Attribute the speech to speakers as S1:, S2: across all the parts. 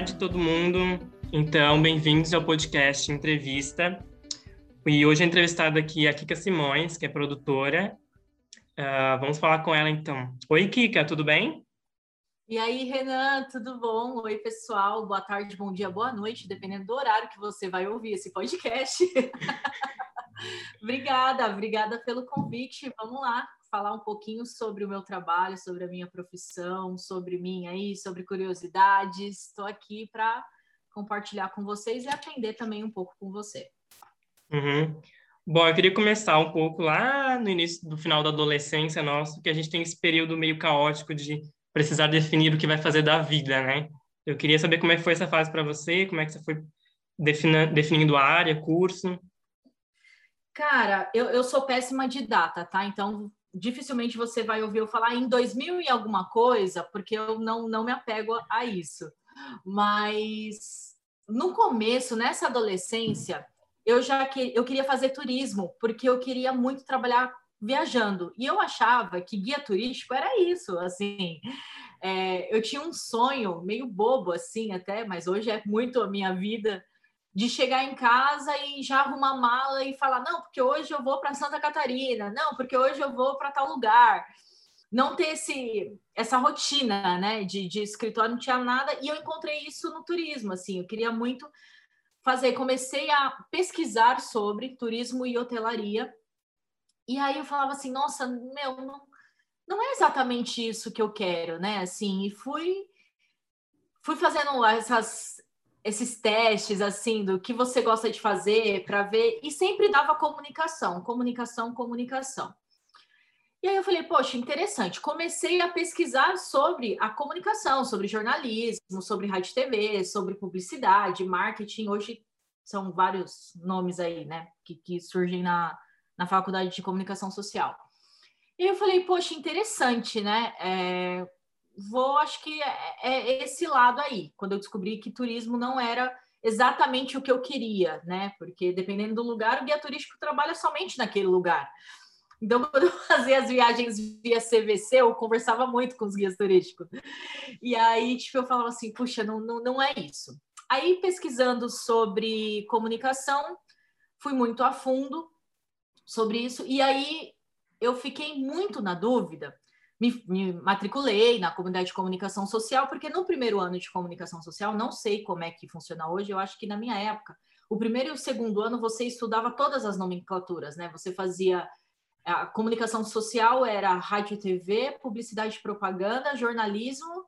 S1: tarde, todo mundo. Então, bem-vindos ao podcast Entrevista. E hoje a entrevistada aqui é a Kika Simões, que é produtora. Uh, vamos falar com ela então. Oi, Kika, tudo bem?
S2: E aí, Renan, tudo bom? Oi, pessoal. Boa tarde, bom dia, boa noite, dependendo do horário que você vai ouvir esse podcast. obrigada, obrigada pelo convite. Vamos lá falar um pouquinho sobre o meu trabalho, sobre a minha profissão, sobre mim aí, sobre curiosidades. Estou aqui para compartilhar com vocês e aprender também um pouco com você.
S1: Uhum. Bom, eu queria começar um pouco lá no início do final da adolescência nossa, que a gente tem esse período meio caótico de precisar definir o que vai fazer da vida, né? Eu queria saber como é que foi essa fase para você, como é que você foi definindo a área, curso.
S2: Cara, eu, eu sou péssima de data, tá? Então, dificilmente você vai ouvir eu falar em 2000 e alguma coisa, porque eu não, não me apego a isso. Mas no começo, nessa adolescência, eu já que, eu queria fazer turismo, porque eu queria muito trabalhar viajando. E eu achava que guia turístico era isso, assim. É, eu tinha um sonho meio bobo, assim, até, mas hoje é muito a minha vida, de chegar em casa e já arrumar mala e falar: não, porque hoje eu vou para Santa Catarina, não, porque hoje eu vou para tal lugar. Não ter esse, essa rotina né, de, de escritório, não tinha nada, e eu encontrei isso no turismo. Assim, eu queria muito fazer, comecei a pesquisar sobre turismo e hotelaria, e aí eu falava assim: nossa, meu, não, não é exatamente isso que eu quero, né? Assim, e fui fui fazendo essas esses testes assim do que você gosta de fazer para ver e sempre dava comunicação, comunicação, comunicação. E aí eu falei, poxa, interessante. Comecei a pesquisar sobre a comunicação, sobre jornalismo, sobre rádio TV, sobre publicidade, marketing. Hoje são vários nomes aí, né, que, que surgem na, na faculdade de comunicação social. E eu falei, poxa, interessante, né? É, vou, acho que é, é, esse lado aí, quando eu descobri que turismo não era exatamente o que eu queria, né? Porque dependendo do lugar, o guia turístico trabalha somente naquele lugar. Então, quando eu fazia as viagens via CVC, eu conversava muito com os guias turísticos. E aí, tipo, eu falava assim, puxa, não, não, não é isso. Aí, pesquisando sobre comunicação, fui muito a fundo sobre isso. E aí, eu fiquei muito na dúvida me, me, matriculei na comunidade de comunicação social, porque no primeiro ano de comunicação social, não sei como é que funciona hoje, eu acho que na minha época, o primeiro e o segundo ano você estudava todas as nomenclaturas, né? Você fazia a comunicação social era rádio e TV, publicidade e propaganda, jornalismo.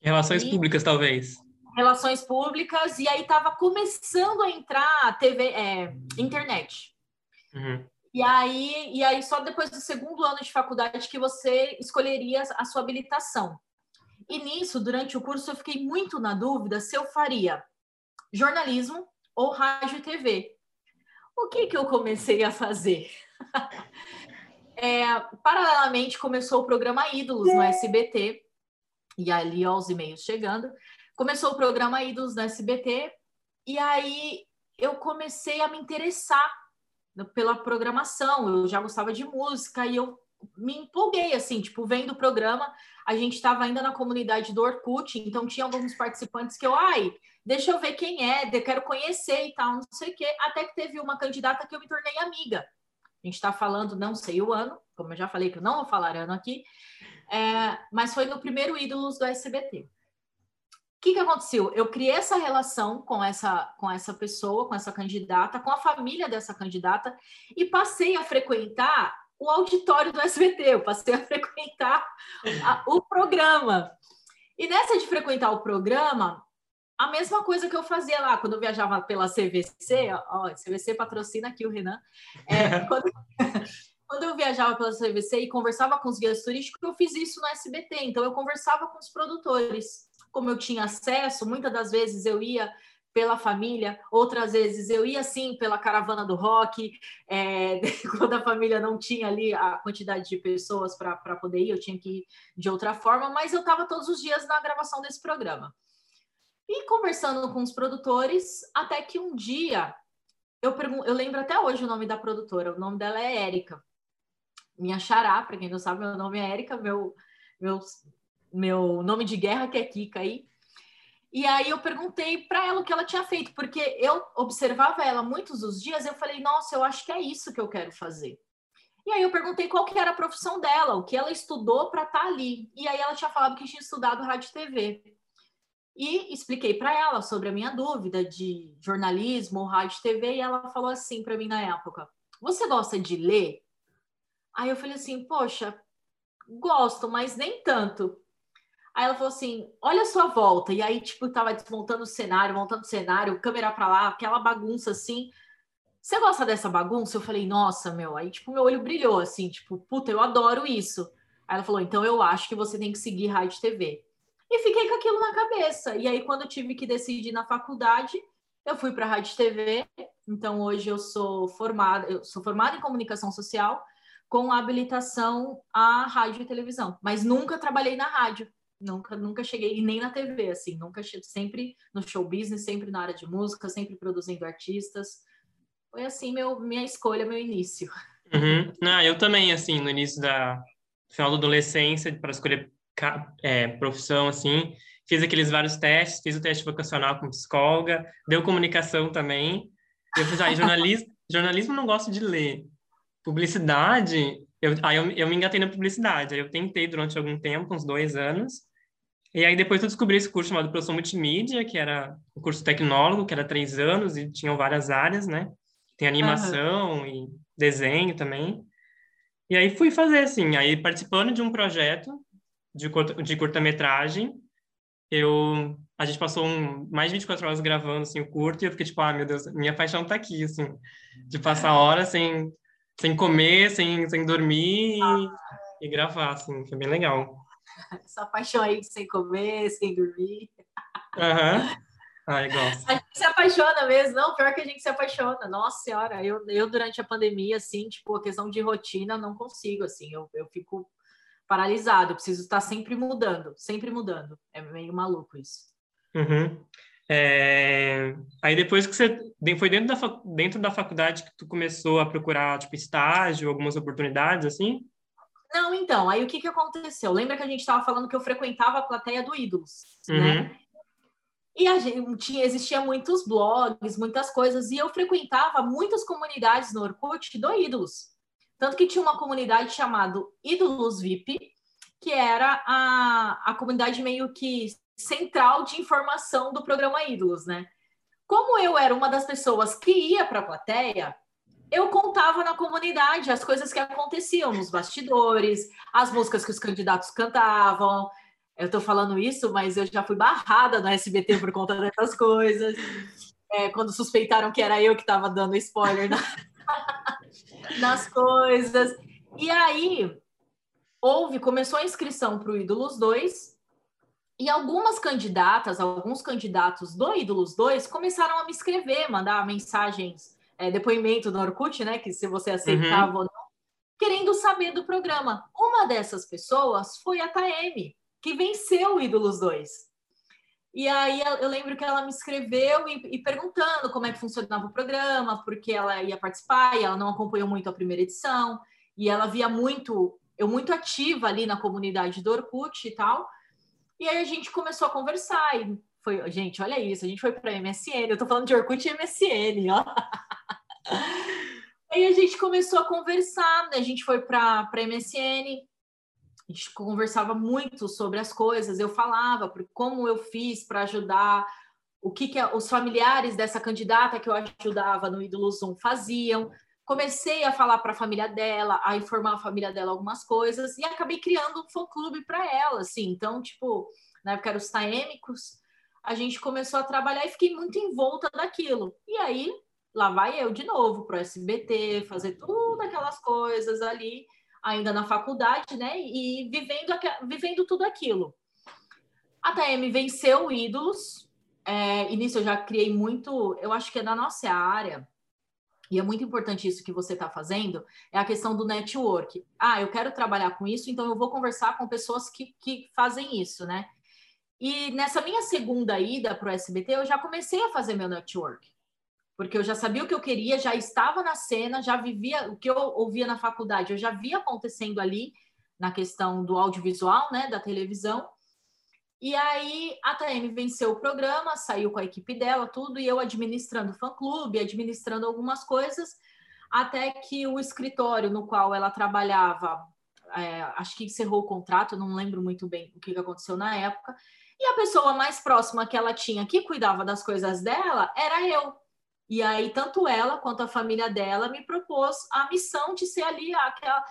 S1: Relações e... públicas, talvez.
S2: Relações públicas, e aí estava começando a entrar a TV, é, internet. Uhum. E aí, e aí, só depois do segundo ano de faculdade que você escolheria a sua habilitação. E nisso, durante o curso, eu fiquei muito na dúvida se eu faria jornalismo ou rádio e TV. O que, que eu comecei a fazer? é, paralelamente, começou o programa Ídolos no SBT, e ali, ó, os e-mails chegando. Começou o programa Ídolos no SBT, e aí eu comecei a me interessar pela programação, eu já gostava de música e eu me empolguei, assim, tipo, vendo o programa, a gente estava ainda na comunidade do Orkut, então tinha alguns participantes que eu, ai, deixa eu ver quem é, eu quero conhecer e tal, não sei o quê, até que teve uma candidata que eu me tornei amiga. A gente está falando, não sei o ano, como eu já falei que eu não vou falar ano aqui, é, mas foi no primeiro Ídolos do SBT que, que aconteceu? Eu criei essa relação com essa, com essa pessoa, com essa candidata, com a família dessa candidata, e passei a frequentar o auditório do SBT, eu passei a frequentar a, o programa. E nessa de frequentar o programa, a mesma coisa que eu fazia lá quando eu viajava pela CVC, ó, CVC patrocina aqui o Renan. É, quando, quando eu viajava pela CVC e conversava com os guias turísticos, eu fiz isso no SBT. Então, eu conversava com os produtores como eu tinha acesso, muitas das vezes eu ia pela família, outras vezes eu ia sim pela caravana do rock, é, quando a família não tinha ali a quantidade de pessoas para poder ir, eu tinha que ir de outra forma, mas eu estava todos os dias na gravação desse programa. E conversando com os produtores, até que um dia eu, eu lembro até hoje o nome da produtora, o nome dela é Érica. Minha xará, para quem não sabe, meu nome é Érica, meu, meu meu nome de guerra, que é Kika aí. E aí eu perguntei para ela o que ela tinha feito, porque eu observava ela muitos dos dias, eu falei, nossa, eu acho que é isso que eu quero fazer. E aí eu perguntei qual que era a profissão dela, o que ela estudou para estar tá ali. E aí ela tinha falado que tinha estudado rádio e TV. E expliquei para ela sobre a minha dúvida de jornalismo, rádio e TV, e ela falou assim para mim na época: "Você gosta de ler?" Aí eu falei assim: "Poxa, gosto, mas nem tanto." Aí ela falou assim: olha a sua volta. E aí, tipo, tava desmontando o cenário, montando o cenário, câmera para lá, aquela bagunça assim. Você gosta dessa bagunça? Eu falei, nossa, meu. Aí, tipo, meu olho brilhou, assim, tipo, puta, eu adoro isso. Aí ela falou, então eu acho que você tem que seguir rádio TV. E fiquei com aquilo na cabeça. E aí, quando eu tive que decidir na faculdade, eu fui para rádio TV. Então, hoje eu sou formada, eu sou formada em comunicação social com habilitação à rádio e televisão, mas nunca trabalhei na rádio. Nunca, nunca cheguei, e nem na TV, assim, nunca sempre no show business, sempre na área de música, sempre produzindo artistas foi assim meu, minha escolha, meu início.
S1: Uhum. Não, eu também, assim, no início da final da adolescência, para escolher é, profissão, assim, fiz aqueles vários testes, fiz o teste vocacional com psicóloga, deu comunicação também. Eu fiz, ah, jornalismo, jornalismo não gosto de ler. Publicidade, eu, aí eu, eu me engatei na publicidade. Aí eu tentei durante algum tempo, uns dois anos. E aí depois eu descobri esse curso chamado Produção Multimídia, que era um curso tecnólogo, que era três anos e tinham várias áreas, né? Tem animação uhum. e desenho também. E aí fui fazer assim, aí participando de um projeto de, curta, de curta-metragem, eu a gente passou um, mais de 24 horas gravando assim o curto e eu fiquei tipo, ah, meu Deus, minha paixão tá aqui assim, de passar horas sem sem comer, sem sem dormir ah. e, e gravar assim, foi bem legal.
S2: Essa paixão aí de sem comer, sem dormir.
S1: Uhum. Ai, gosto.
S2: A gente se apaixona mesmo, não, pior que a gente se apaixona. Nossa senhora, eu, eu durante a pandemia, assim, tipo, a questão de rotina, não consigo, assim, eu, eu fico paralisado, eu preciso estar sempre mudando, sempre mudando. É meio maluco isso.
S1: Uhum. É... Aí depois que você foi dentro da, dentro da faculdade que tu começou a procurar tipo estágio, algumas oportunidades assim?
S2: Não, então, aí o que que aconteceu? Lembra que a gente estava falando que eu frequentava a plateia do Ídolos, né? uhum. né? E a gente, tinha, existia muitos blogs, muitas coisas, e eu frequentava muitas comunidades no Orkut do Ídolos. Tanto que tinha uma comunidade chamada Ídolos VIP, que era a, a comunidade meio que central de informação do programa Ídolos, né? Como eu era uma das pessoas que ia para a plateia, eu contava na comunidade as coisas que aconteciam nos bastidores, as músicas que os candidatos cantavam, eu estou falando isso, mas eu já fui barrada no SBT por conta dessas coisas. É, quando suspeitaram que era eu que estava dando spoiler na... nas coisas. E aí, houve, começou a inscrição para o Ídolos 2, e algumas candidatas, alguns candidatos do Ídolos 2 começaram a me escrever, mandar mensagens, é, depoimento no Orkut, né? Que se você aceitava uhum. ou não, querendo saber do programa. Uma dessas pessoas foi a Taeme que venceu o Ídolos 2. E aí eu lembro que ela me escreveu e, e, perguntando como é que funcionava o programa, porque ela ia participar e ela não acompanhou muito a primeira edição, e ela via muito, eu muito ativa ali na comunidade do Orkut e tal. E aí a gente começou a conversar e foi, gente, olha isso, a gente foi para MSN, eu tô falando de Orkut e MSN, ó. aí a gente começou a conversar, né? a gente foi para MSN, a gente conversava muito sobre as coisas, eu falava como eu fiz para ajudar, o que, que os familiares dessa candidata que eu ajudava no Ídolos Zoom faziam. Comecei a falar para a família dela, a informar a família dela algumas coisas e acabei criando um fã-clube para ela, assim. Então, tipo, na época eram os taêmicos, a gente começou a trabalhar e fiquei muito em volta daquilo. E aí, lá vai eu de novo para o SBT, fazer tudo aquelas coisas ali ainda na faculdade, né? E vivendo, vivendo tudo aquilo. A TM venceu o Ídolos. É, e nisso eu já criei muito, eu acho que é da nossa área, e é muito importante isso que você está fazendo, é a questão do network. Ah, eu quero trabalhar com isso, então eu vou conversar com pessoas que, que fazem isso, né? E nessa minha segunda ida para o SBT, eu já comecei a fazer meu network porque eu já sabia o que eu queria, já estava na cena, já vivia o que eu ouvia na faculdade, eu já via acontecendo ali na questão do audiovisual, né, da televisão. E aí a TM venceu o programa, saiu com a equipe dela, tudo, e eu administrando fã-clube, administrando algumas coisas, até que o escritório no qual ela trabalhava, é, acho que encerrou o contrato, não lembro muito bem o que aconteceu na época, e a pessoa mais próxima que ela tinha, que cuidava das coisas dela, era eu. E aí, tanto ela quanto a família dela me propôs a missão de ser ali aquela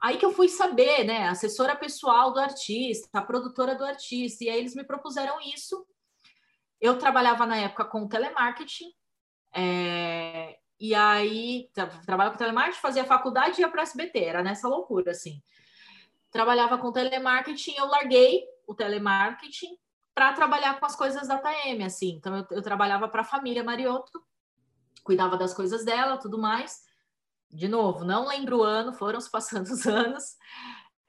S2: Aí que eu fui saber, né? Assessora pessoal do artista, a produtora do artista, e aí eles me propuseram isso. Eu trabalhava na época com telemarketing, é, e aí trabalhava com telemarketing, fazia faculdade e ia para SBT, era nessa loucura, assim. Trabalhava com telemarketing, eu larguei o telemarketing para trabalhar com as coisas da TM, assim. Então eu, eu trabalhava para a família Marioto, cuidava das coisas dela, tudo mais de novo, não lembro o ano, foram se passando os anos.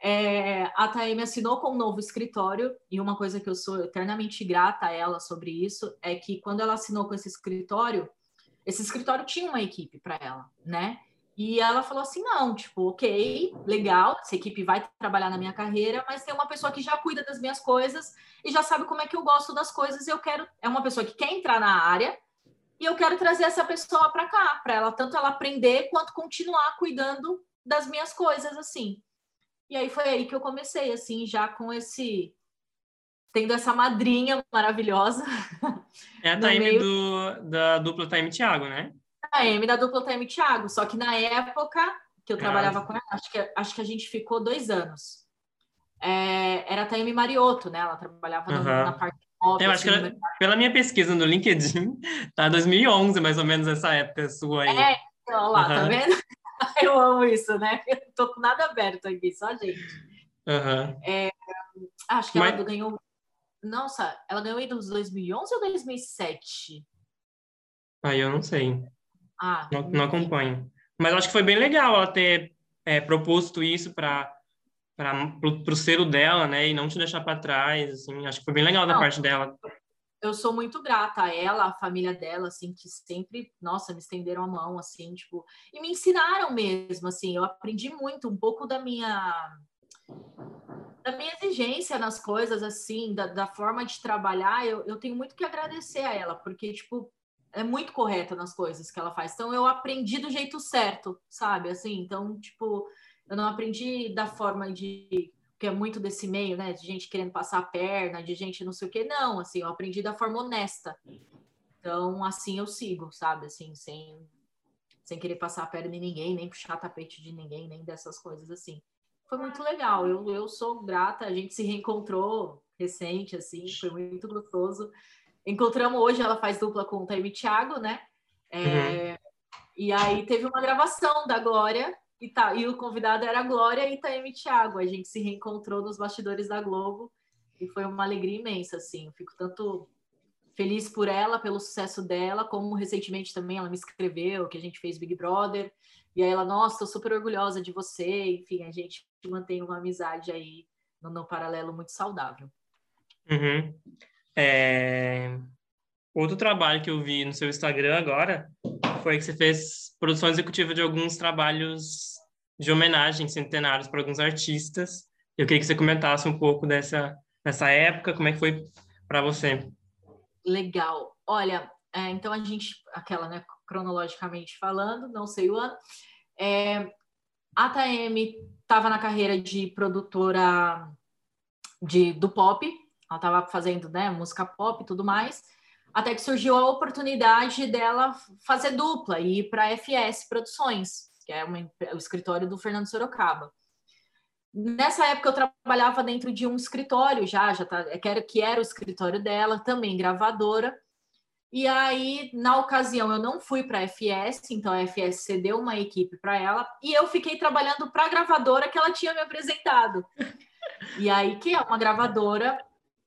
S2: É, a Taeme assinou com um novo escritório, e uma coisa que eu sou eternamente grata a ela sobre isso é que quando ela assinou com esse escritório, esse escritório tinha uma equipe para ela, né? E ela falou assim: não, tipo, ok, legal, essa equipe vai trabalhar na minha carreira, mas tem uma pessoa que já cuida das minhas coisas e já sabe como é que eu gosto das coisas. E eu quero. É uma pessoa que quer entrar na área, e eu quero trazer essa pessoa para cá, para ela tanto ela aprender quanto continuar cuidando das minhas coisas assim. E aí foi aí que eu comecei assim, já com esse tendo essa madrinha maravilhosa.
S1: É a Taime meio... do, da dupla Time Thiago, né?
S2: A M da dupla Time Thiago, só que na época que eu trabalhava ah. com ela, acho que, acho que a gente ficou dois anos. É, era a Taime Mariotto, né? Ela trabalhava uhum. na parte
S1: eu acho assim, que ela, pela minha pesquisa no LinkedIn, tá 2011, mais ou menos, essa época sua aí.
S2: É, olha lá, uhum. tá vendo? Eu amo isso, né? Eu tô com nada aberto aqui, só gente.
S1: Uhum.
S2: É, acho que Mas... ela ganhou. Nossa, ela ganhou em 2011 ou 2007?
S1: Aí eu não sei. Ah, não, não acompanho. Mas acho que foi bem legal ela ter é, proposto isso para para o selo dela, né? E não te deixar para trás, assim. Acho que foi bem legal da não, parte dela.
S2: Eu sou muito grata a ela, a família dela, assim, que sempre, nossa, me estenderam a mão, assim, tipo, e me ensinaram mesmo, assim. Eu aprendi muito, um pouco da minha da minha exigência nas coisas, assim, da, da forma de trabalhar, eu, eu tenho muito que agradecer a ela, porque, tipo, é muito correta nas coisas que ela faz. Então, eu aprendi do jeito certo, sabe? Assim, então, tipo, eu não aprendi da forma de que é muito desse meio, né, de gente querendo passar a perna, de gente não sei o que, não, assim, eu aprendi da forma honesta. Então, assim eu sigo, sabe, assim, sem sem querer passar a perna em ninguém, nem puxar tapete de ninguém, nem dessas coisas assim. Foi muito legal. Eu, eu sou grata, a gente se reencontrou recente assim, foi muito gostoso. Encontramos hoje, ela faz dupla com o Taime Thiago, né? É, uhum. E aí teve uma gravação da Glória e, tá, e o convidado era a Glória e Itaeme Thiago. A gente se reencontrou nos bastidores da Globo e foi uma alegria imensa, assim. Eu fico tanto feliz por ela, pelo sucesso dela, como recentemente também ela me escreveu que a gente fez Big Brother. E aí ela, nossa, tô super orgulhosa de você. Enfim, a gente mantém uma amizade aí no paralelo muito saudável.
S1: Uhum. É... Outro trabalho que eu vi no seu Instagram agora foi que você fez produção executiva de alguns trabalhos de homenagem centenários para alguns artistas. Eu queria que você comentasse um pouco dessa, dessa época, como é que foi para você.
S2: Legal. Olha, é, então a gente, aquela, né, cronologicamente falando, não sei o ano, é, a TM estava na carreira de produtora de, do pop, ela estava fazendo né, música pop e tudo mais, até que surgiu a oportunidade dela fazer dupla e ir para a FS Produções, que é uma, o escritório do Fernando Sorocaba. Nessa época eu trabalhava dentro de um escritório já, já tá, que, era, o escritório dela, também gravadora. E aí, na ocasião, eu não fui para a FS, então a FS cedeu uma equipe para ela, e eu fiquei trabalhando para a gravadora que ela tinha me apresentado. E aí, que é uma gravadora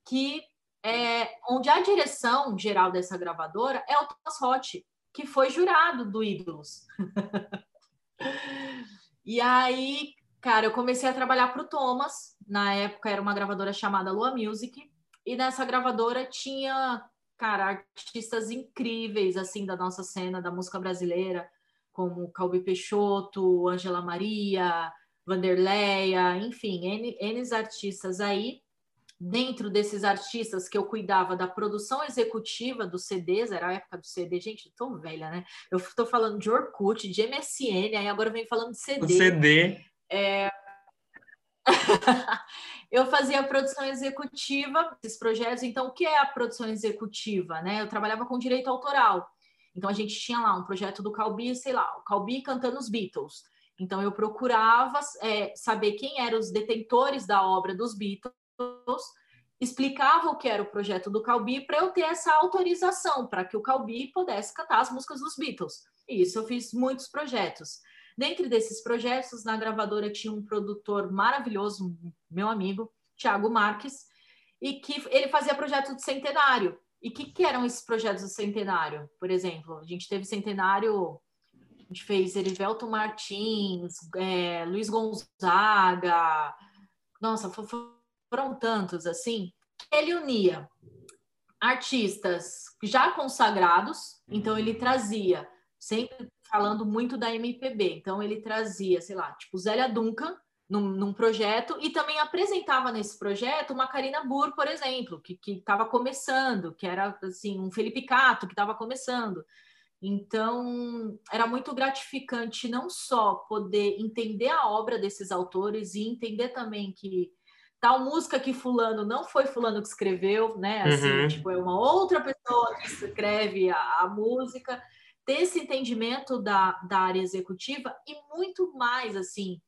S2: que é, onde a direção geral dessa gravadora é o Thomas Roth, que foi jurado do Ídolos. e aí, cara, eu comecei a trabalhar para o Thomas. Na época era uma gravadora chamada Lua Music. E nessa gravadora tinha, cara, artistas incríveis, assim, da nossa cena, da música brasileira, como Calbi Peixoto, Angela Maria, Vanderleia, enfim, N, N artistas aí dentro desses artistas que eu cuidava da produção executiva dos CDs, era a época do CD, gente, tô velha, né? Eu tô falando de Orkut, de MSN, aí agora eu venho falando de CD. O
S1: CD.
S2: É... eu fazia a produção executiva desses projetos. Então, o que é a produção executiva? Né? Eu trabalhava com direito autoral. Então, a gente tinha lá um projeto do Calbi, sei lá, o Calbi cantando os Beatles. Então, eu procurava é, saber quem eram os detentores da obra dos Beatles, explicava o que era o projeto do Calbi para eu ter essa autorização, para que o Calbi pudesse cantar as músicas dos Beatles. E isso eu fiz muitos projetos. Dentre desses projetos, na gravadora tinha um produtor maravilhoso, meu amigo, Thiago Marques, e que ele fazia projeto de centenário. E o que, que, eram esses projetos do centenário? Por exemplo, a gente teve centenário, a gente fez Erivelto Martins, é, Luiz Gonzaga, nossa, foram tantos assim. Ele unia artistas já consagrados, então ele trazia sempre falando muito da MPB. Então ele trazia, sei lá, tipo Zélia Duncan num, num projeto e também apresentava nesse projeto uma Karina Burr, por exemplo, que estava começando, que era assim um Felipe Cato que estava começando. Então, era muito gratificante não só poder entender a obra desses autores e entender também que tal música que fulano não foi fulano que escreveu, né? Assim, uhum. tipo, é uma outra pessoa que escreve a, a música ter esse entendimento da, da área executiva e muito mais, assim,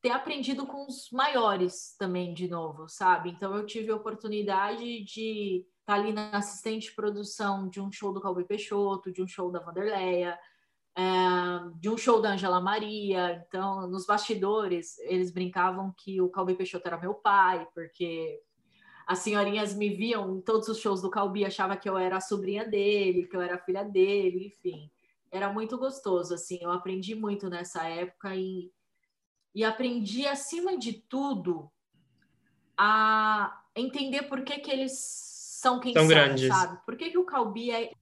S2: ter aprendido com os maiores também, de novo, sabe? Então, eu tive a oportunidade de estar tá ali na assistente de produção de um show do Calbi Peixoto, de um show da Vanderleia, é, de um show da Angela Maria. Então, nos bastidores, eles brincavam que o Calbi Peixoto era meu pai, porque as senhorinhas me viam em todos os shows do Calbi, achava que eu era a sobrinha dele, que eu era a filha dele, enfim. Era muito gostoso, assim, eu aprendi muito nessa época e, e aprendi, acima de tudo, a entender por que, que eles são quem são, são grandes. sabe? Por que, que o Calbi é...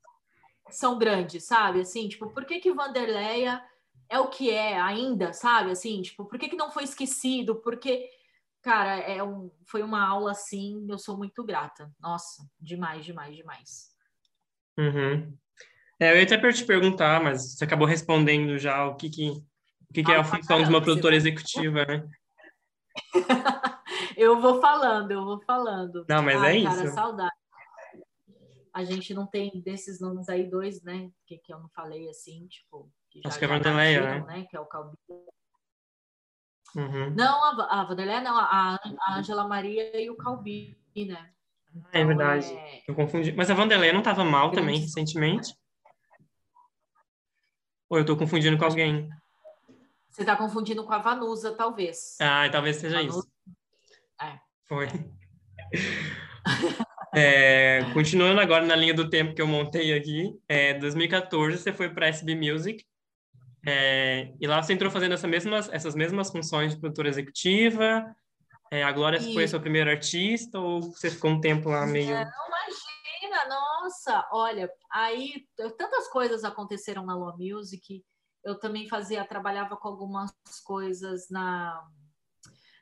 S2: são grandes, sabe? Assim, tipo, por que que Vanderleia é o que é ainda, sabe? Assim, tipo, por que que não foi esquecido? Porque Cara, é um, foi uma aula assim, eu sou muito grata. Nossa, demais, demais, demais.
S1: Uhum. É, eu ia até te perguntar, mas você acabou respondendo já o que, que, o que, que é a função caramba, de uma produtora vai... executiva, né?
S2: eu vou falando, eu vou falando.
S1: Não, mas Ai, é cara,
S2: isso. saudade. A gente não tem desses nomes aí dois, né? Que, que eu não falei assim, tipo.
S1: Que já, Acho que é Vanderleia, né? né?
S2: Que é o Calbi
S1: Uhum.
S2: Não, a, a não, a, a Angela Maria e o Calbi, né?
S1: Então, é verdade. É... Eu confundi. Mas a Vanderlei não estava mal também recentemente? Ou eu estou confundindo com alguém?
S2: Você está confundindo com a Vanusa, talvez.
S1: Ah, talvez seja Vanusa. isso.
S2: É.
S1: Foi. é, continuando agora na linha do tempo que eu montei aqui, é, 2014 você foi para a SB Music, é, e lá você entrou fazendo essa mesmas, essas mesmas funções de produtora executiva. É, a Glória e... foi a sua primeira artista ou você ficou um tempo lá meio.
S2: Não, imagina, nossa, olha, aí tantas coisas aconteceram na Lua Music. Eu também fazia, trabalhava com algumas coisas na.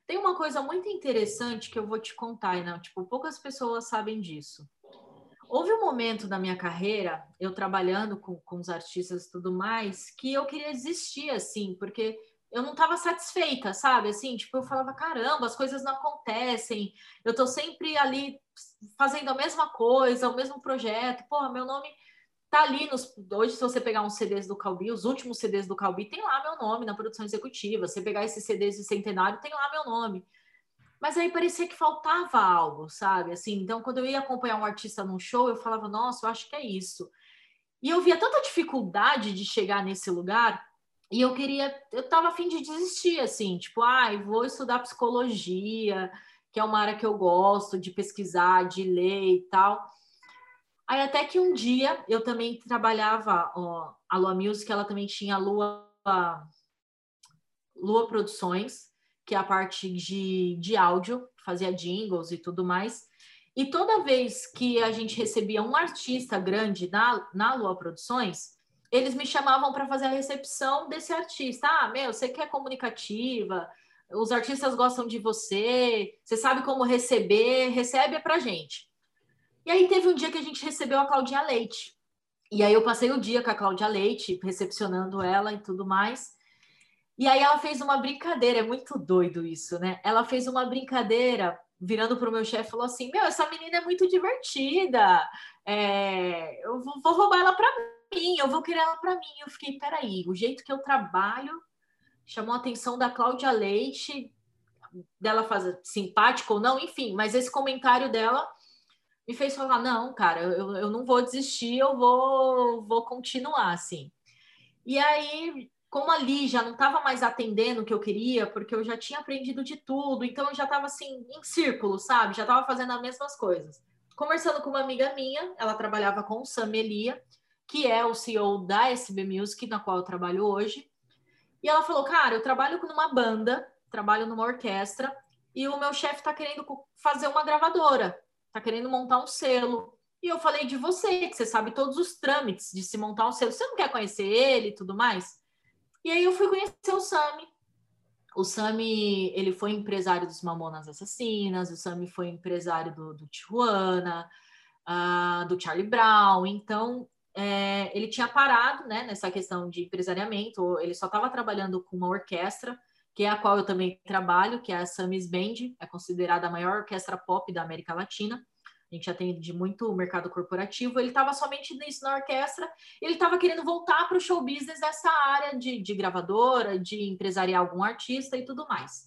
S2: Tem uma coisa muito interessante que eu vou te contar, né? Tipo, poucas pessoas sabem disso. Houve um momento da minha carreira, eu trabalhando com, com os artistas e tudo mais, que eu queria desistir, assim, porque eu não estava satisfeita, sabe? Assim, tipo, eu falava, caramba, as coisas não acontecem, eu tô sempre ali fazendo a mesma coisa, o mesmo projeto, porra, meu nome tá ali nos. Hoje, se você pegar uns CDs do Calbi, os últimos CDs do Calbi, tem lá meu nome na produção executiva. Se você pegar esses CDs de centenário, tem lá meu nome. Mas aí parecia que faltava algo, sabe? Assim, então quando eu ia acompanhar um artista num show, eu falava, nossa, eu acho que é isso. E eu via tanta dificuldade de chegar nesse lugar, e eu queria, eu tava afim de desistir, assim, tipo, ai, ah, vou estudar psicologia, que é uma área que eu gosto de pesquisar, de ler e tal. Aí até que um dia eu também trabalhava, ó, a Lua Music, ela também tinha Lua, Lua Produções, que é a parte de, de áudio, fazia jingles e tudo mais. E toda vez que a gente recebia um artista grande na, na Lua Produções, eles me chamavam para fazer a recepção desse artista. Ah, meu, você quer comunicativa? os artistas gostam de você, você sabe como receber, recebe pra gente. E aí teve um dia que a gente recebeu a Claudinha Leite. E aí eu passei o dia com a Cláudia Leite, recepcionando ela e tudo mais. E aí ela fez uma brincadeira, é muito doido isso, né? Ela fez uma brincadeira, virando para o meu chefe, falou assim: Meu, essa menina é muito divertida, é... eu vou roubar ela para mim, eu vou querer ela para mim. Eu fiquei: Peraí, o jeito que eu trabalho chamou a atenção da Cláudia Leite, dela fazer simpático ou não, enfim, mas esse comentário dela me fez falar: não, cara, eu, eu não vou desistir, eu vou, vou continuar assim. E aí, como ali já não estava mais atendendo o que eu queria, porque eu já tinha aprendido de tudo, então eu já estava assim, em círculo, sabe? Já estava fazendo as mesmas coisas. Conversando com uma amiga minha, ela trabalhava com o Sam Elia, que é o CEO da SB Music, na qual eu trabalho hoje. E ela falou: Cara, eu trabalho numa banda, trabalho numa orquestra, e o meu chefe está querendo fazer uma gravadora tá querendo montar um selo. E eu falei de você, que você sabe todos os trâmites de se montar um selo. Você não quer conhecer ele e tudo mais? E aí eu fui conhecer o Sami. O Sami, ele foi empresário dos Mamonas Assassinas, o Sami foi empresário do, do Tijuana, uh, do Charlie Brown. Então, é, ele tinha parado né, nessa questão de empresariamento, ele só estava trabalhando com uma orquestra, que é a qual eu também trabalho, que é a Samis Band, é considerada a maior orquestra pop da América Latina. A gente atende muito o mercado corporativo. Ele estava somente nisso na orquestra. Ele estava querendo voltar para o show business dessa área de, de gravadora, de empresariar algum artista e tudo mais.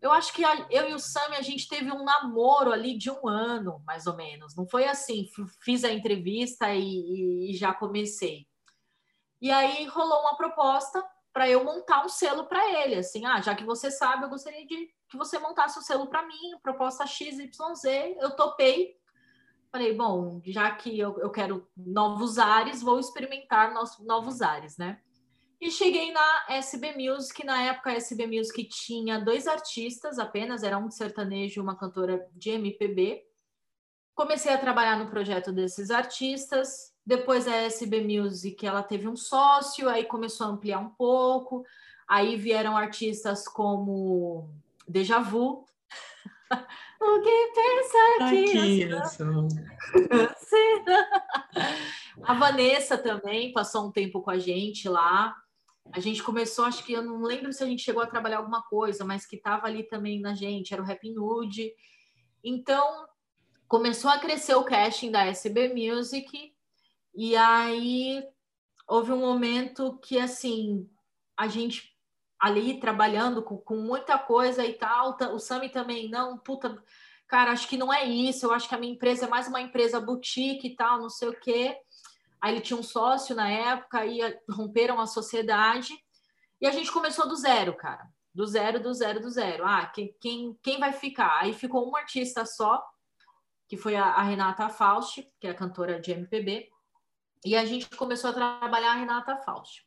S2: Eu acho que a, eu e o Sami, a gente teve um namoro ali de um ano, mais ou menos. Não foi assim, fiz a entrevista e, e já comecei. E aí rolou uma proposta para eu montar um selo para ele, assim, ah, já que você sabe, eu gostaria de que você montasse o um selo para mim, proposta XYZ, eu topei. Falei, bom, já que eu, eu quero novos ares, vou experimentar novos ares, né? E cheguei na SB Music, na época a SB Music tinha dois artistas apenas, era um sertanejo e uma cantora de MPB. Comecei a trabalhar no projeto desses artistas, depois a SB Music, ela teve um sócio, aí começou a ampliar um pouco. Aí vieram artistas como Deja Vu. o que pensa que eu sou? a Vanessa também passou um tempo com a gente lá. A gente começou, acho que eu não lembro se a gente chegou a trabalhar alguma coisa, mas que estava ali também na gente, era o Rap Nude. Então, começou a crescer o casting da SB Music e aí houve um momento que assim a gente ali trabalhando com, com muita coisa e tal, o Sami também não, puta, cara, acho que não é isso, eu acho que a minha empresa é mais uma empresa boutique e tal, não sei o quê. Aí ele tinha um sócio na época, aí romperam a sociedade e a gente começou do zero, cara. Do zero, do zero, do zero. Ah, quem, quem, quem vai ficar? Aí ficou um artista só, que foi a, a Renata Faust, que é a cantora de MPB. E a gente começou a trabalhar a Renata Fausto.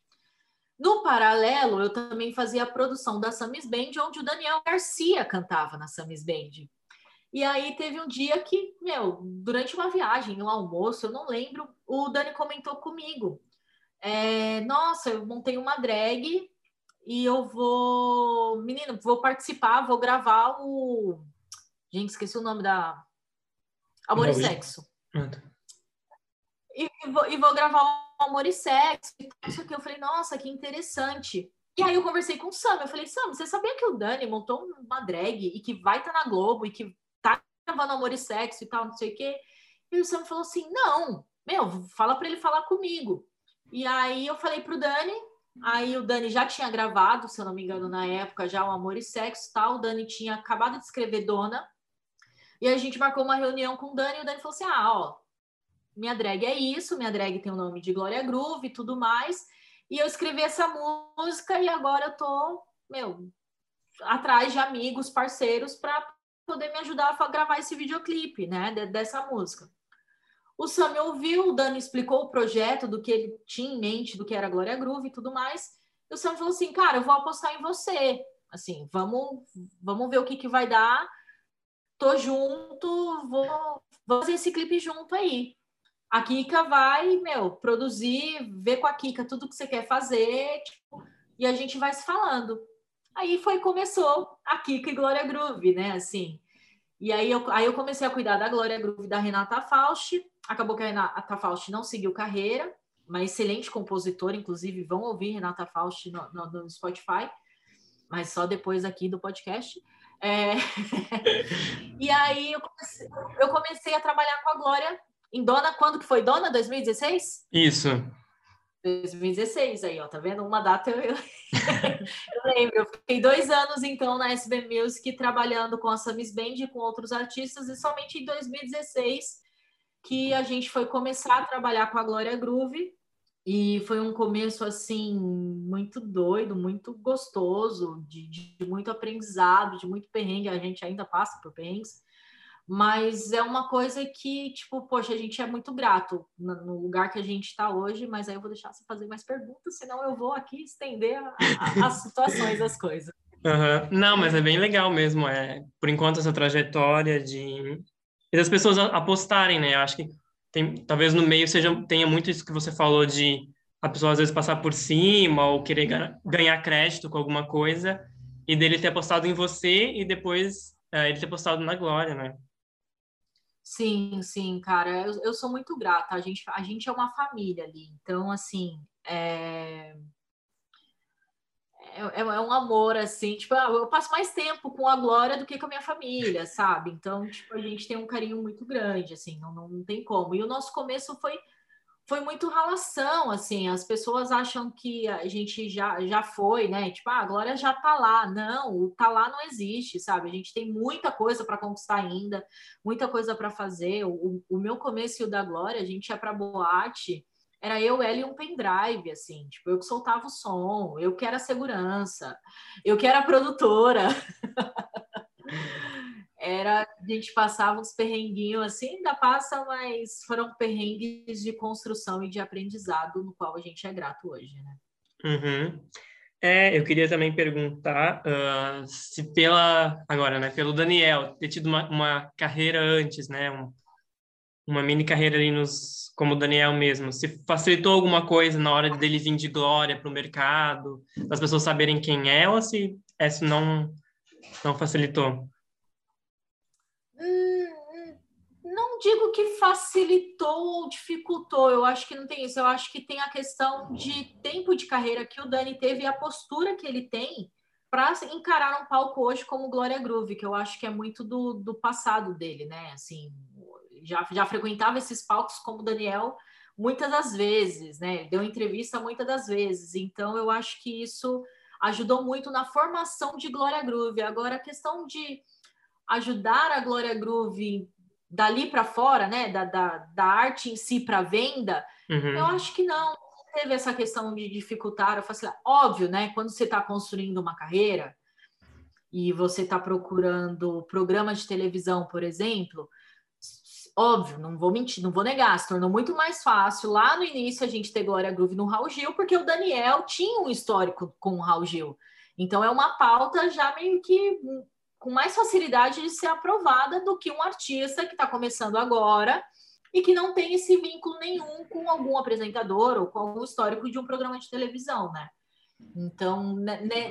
S2: No paralelo, eu também fazia a produção da Samis Band, onde o Daniel Garcia cantava na Samis Band. E aí teve um dia que, meu, durante uma viagem, um almoço, eu não lembro, o Dani comentou comigo. É, Nossa, eu montei uma drag e eu vou. Menino, vou participar, vou gravar o. Gente, esqueci o nome da. Amor e Sexo. Pronto e, vou, e vou gravar um Amor e Sexo. Isso que eu falei, nossa, que interessante. E aí eu conversei com o Sam, eu falei, Sam, você sabia que o Dani montou uma drag e que vai estar tá na Globo e que tá gravando Amor e Sexo e tal, não sei o quê? E o Sam falou assim, não, meu, fala para ele falar comigo. E aí eu falei pro Dani, aí o Dani já tinha gravado, se eu não me engano, na época, já o Amor e Sexo tal, o Dani tinha acabado de escrever Dona, e a gente marcou uma reunião com o Dani, e o Dani falou assim, ah, ó, minha drag é isso, minha drag tem o nome de Glória Groove e tudo mais. E eu escrevi essa música e agora eu tô, meu, atrás de amigos, parceiros para poder me ajudar a gravar esse videoclipe, né, dessa música. O Sam ouviu, o Dani explicou o projeto, do que ele tinha em mente, do que era Glória Groove e tudo mais. E o Sam falou assim, cara, eu vou apostar em você. Assim, vamos, vamos ver o que, que vai dar. Tô junto, vou, vou fazer esse clipe junto aí a Kika vai, meu, produzir, ver com a Kika tudo que você quer fazer, tipo, e a gente vai se falando. Aí foi, começou a Kika e Glória Groove, né, assim. E aí eu, aí eu comecei a cuidar da Glória Groove da Renata Fausti. Acabou que a Renata Fausti não seguiu carreira, uma excelente compositora, inclusive vão ouvir Renata Fausti no, no, no Spotify, mas só depois aqui do podcast. É... e aí eu comecei, eu comecei, a trabalhar com a Glória em Dona, quando que foi? Dona? 2016?
S1: Isso.
S2: 2016 aí, ó, tá vendo? Uma data eu, eu, eu, lembro. Eu fiquei dois anos, então, na SB Music, trabalhando com a Samis Band e com outros artistas, e somente em 2016 que a gente foi começar a trabalhar com a Glória Groove, e foi um começo, assim, muito doido, muito gostoso, de, de muito aprendizado, de muito perrengue. A gente ainda passa por perrengues, mas é uma coisa que, tipo, poxa, a gente é muito grato no lugar que a gente está hoje, mas aí eu vou deixar você fazer mais perguntas, senão eu vou aqui estender a, a, as situações, as coisas.
S1: Uhum. Não, mas é bem legal mesmo, é, por enquanto, essa trajetória de... E das pessoas apostarem, né? Eu acho que tem, talvez no meio seja tenha muito isso que você falou de a pessoa às vezes passar por cima ou querer ganhar crédito com alguma coisa e dele ter apostado em você e depois é, ele ter apostado na Glória, né?
S2: Sim, sim, cara, eu, eu sou muito grata. A gente, a gente é uma família ali, então assim, é é, é, é, um amor, assim, tipo, ah, eu passo mais tempo com a Glória do que com a minha família, sabe? Então, tipo, a gente tem um carinho muito grande, assim, não, não, não tem como. E o nosso começo foi, foi muito relação, assim, as pessoas acham que a gente já, já foi, né? Tipo, ah, a Glória já tá lá. Não, o tá lá não existe, sabe? A gente tem muita coisa para conquistar ainda, muita coisa para fazer. O, o meu começo e o da Glória, a gente ia para boate era eu, ela e um pendrive, assim, tipo, eu que soltava o som, eu que era segurança, eu que era produtora. Era, a gente passava uns perrenguinhos assim, ainda passa, mas foram perrengues de construção e de aprendizado, no qual a gente é grato hoje, né?
S1: Uhum. É, eu queria também perguntar uh, se pela, agora, né, pelo Daniel, ter tido uma, uma carreira antes, né, um, uma mini carreira ali nos, como o Daniel mesmo, se facilitou alguma coisa na hora dele vir de glória para o mercado, as pessoas saberem quem é, ou se isso não, não facilitou?
S2: Hum, não digo que facilitou ou dificultou, eu acho que não tem isso, eu acho que tem a questão de tempo de carreira que o Dani teve e a postura que ele tem para encarar um palco hoje como Glória Groove, que eu acho que é muito do, do passado dele, né? Assim, já, já frequentava esses palcos como Daniel muitas das vezes, né? Deu entrevista muitas das vezes. Então, eu acho que isso ajudou muito na formação de Glória Groove. Agora, a questão de ajudar a Glória Groove dali para fora, né? Da, da, da, arte em si para venda, uhum. eu acho que não. Teve essa questão de dificultar, eu facilitar. Óbvio, né? Quando você está construindo uma carreira e você está procurando programa de televisão, por exemplo, óbvio, não vou mentir, não vou negar, se tornou muito mais fácil lá no início a gente ter Glória Groove no Raul Gil, porque o Daniel tinha um histórico com o Raul Gil. Então é uma pauta já meio que com mais facilidade de ser aprovada do que um artista que está começando agora e que não tem esse vínculo nenhum com algum apresentador ou com algum histórico de um programa de televisão, né? Então,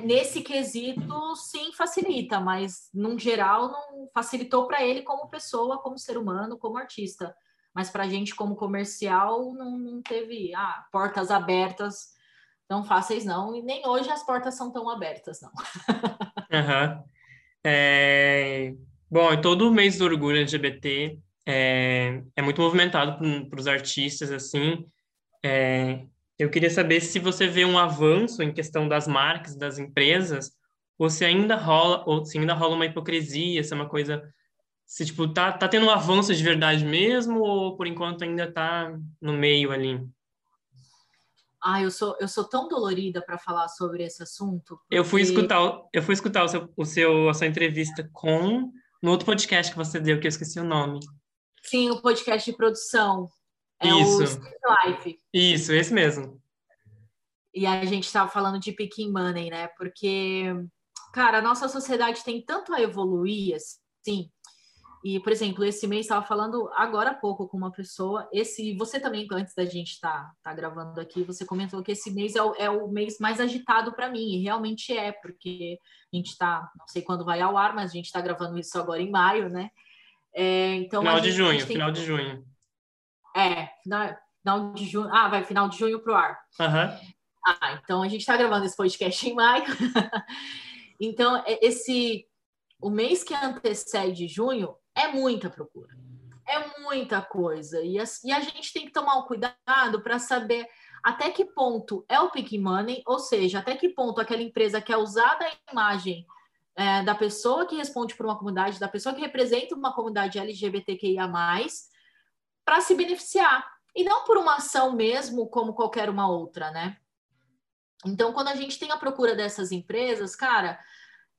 S2: nesse quesito, sim, facilita, mas, num geral, não facilitou para ele como pessoa, como ser humano, como artista. Mas para a gente, como comercial, não, não teve ah, portas abertas tão fáceis, não. E nem hoje as portas são tão abertas, não.
S1: Uhum. É... Bom, todo mês do orgulho LGBT é, é muito movimentado para os artistas, assim. É... Eu queria saber se você vê um avanço em questão das marcas, das empresas, ou se ainda rola, ou se ainda rola uma hipocrisia, se é uma coisa, se tipo tá, tá tendo um avanço de verdade mesmo, ou por enquanto ainda tá no meio ali.
S2: Ah, eu sou eu sou tão dolorida para falar sobre esse assunto.
S1: Porque... Eu fui escutar eu fui escutar o seu, o seu a sua entrevista com no outro podcast que você deu que eu esqueci o nome.
S2: Sim, o podcast de produção. É
S1: Isso.
S2: o Life.
S1: Isso, esse mesmo.
S2: E a gente estava falando de picking money, né? Porque, cara, a nossa sociedade tem tanto a evoluir, assim, E, por exemplo, esse mês estava falando agora há pouco com uma pessoa. Esse, você também, antes da gente estar tá, tá gravando aqui, você comentou que esse mês é o, é o mês mais agitado para mim, e realmente é, porque a gente está, não sei quando vai ao ar, mas a gente está gravando isso agora em maio, né?
S1: É, então, final gente, de junho, tem... final de junho.
S2: É, final, final de junho. Ah, vai final de junho pro ar.
S1: Uhum.
S2: Ah, então a gente está gravando esse podcast em maio. então, é, esse o mês que antecede junho é muita procura. É muita coisa. E a, e a gente tem que tomar um cuidado para saber até que ponto é o pick money, ou seja, até que ponto aquela empresa quer usar da imagem é, da pessoa que responde por uma comunidade, da pessoa que representa uma comunidade LGBTQIA, para se beneficiar. E não por uma ação mesmo, como qualquer uma outra, né? Então, quando a gente tem a procura dessas empresas, cara,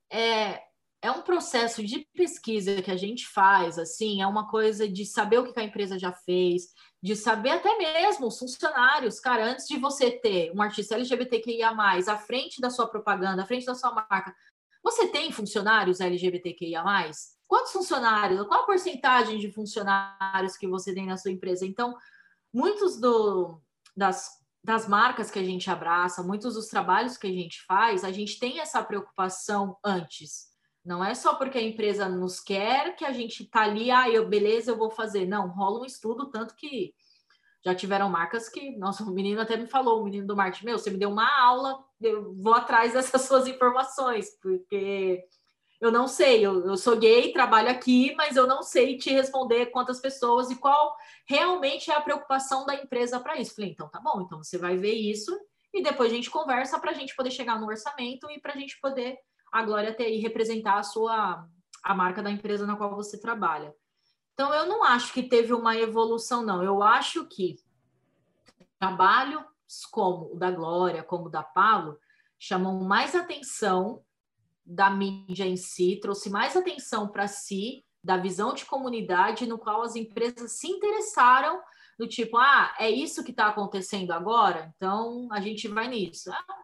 S2: é, é um processo de pesquisa que a gente faz, assim, é uma coisa de saber o que a empresa já fez, de saber até mesmo os funcionários, cara, antes de você ter um artista LGBTQIA+, à frente da sua propaganda, à frente da sua marca, você tem funcionários LGBTQIA+? Quantos funcionários? Qual a porcentagem de funcionários que você tem na sua empresa? Então, muitos do, das, das marcas que a gente abraça, muitos dos trabalhos que a gente faz, a gente tem essa preocupação antes. Não é só porque a empresa nos quer que a gente tá ali, ah, eu, beleza, eu vou fazer. Não, rola um estudo, tanto que já tiveram marcas que, nossa, o menino até me falou, o menino do marketing, meu, você me deu uma aula, eu vou atrás dessas suas informações, porque eu não sei, eu, eu sou gay, trabalho aqui, mas eu não sei te responder quantas pessoas e qual realmente é a preocupação da empresa para isso. Falei, então tá bom, então você vai ver isso e depois a gente conversa para a gente poder chegar no orçamento e para a gente poder a Glória e representar a sua a marca da empresa na qual você trabalha. Então eu não acho que teve uma evolução não. Eu acho que trabalhos como o da Glória, como o da Paulo, chamam mais atenção da mídia em si, trouxe mais atenção para si, da visão de comunidade, no qual as empresas se interessaram do tipo, ah, é isso que está acontecendo agora, então a gente vai nisso. Ah,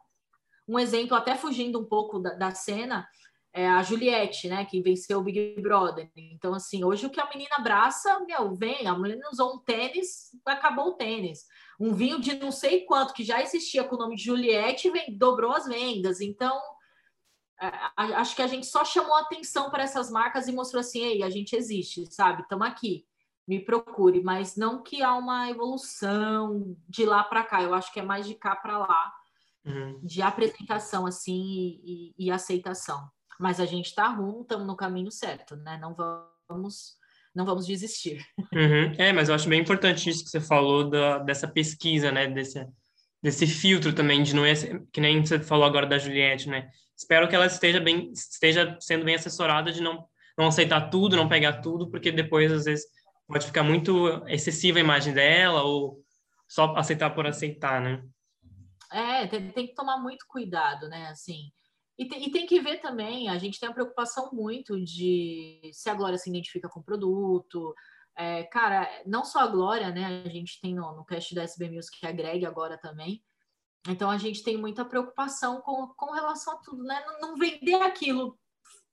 S2: um exemplo, até fugindo um pouco da, da cena, é a Juliette, né, que venceu o Big Brother. Então, assim, hoje o que a menina abraça, meu, vem, a mulher usou um tênis, acabou o tênis. Um vinho de não sei quanto, que já existia com o nome de Juliette, vem, dobrou as vendas. Então, é, acho que a gente só chamou atenção para essas marcas e mostrou assim, ei, a gente existe, sabe? Estamos aqui, me procure. Mas não que há uma evolução de lá para cá, eu acho que é mais de cá para lá uhum. de apresentação assim e, e, aceitação. Mas a gente está rumo, estamos no caminho certo, né? Não vamos não vamos desistir.
S1: Uhum. É, mas eu acho bem importante isso que você falou da, dessa pesquisa, né? Desse, desse filtro também de não é que nem você falou agora da Juliette, né? Espero que ela esteja bem esteja sendo bem assessorada de não não aceitar tudo, não pegar tudo, porque depois às vezes pode ficar muito excessiva a imagem dela ou só aceitar por aceitar, né?
S2: É, tem, tem, que tomar muito cuidado, né? Assim, e tem, e tem, que ver também, a gente tem a preocupação muito de se a Glória se identifica com o produto. É, cara, não só a Glória, né? A gente tem no, no cast da SB Music que agrega agora também. Então a gente tem muita preocupação com, com relação a tudo, né? Não, não vender aquilo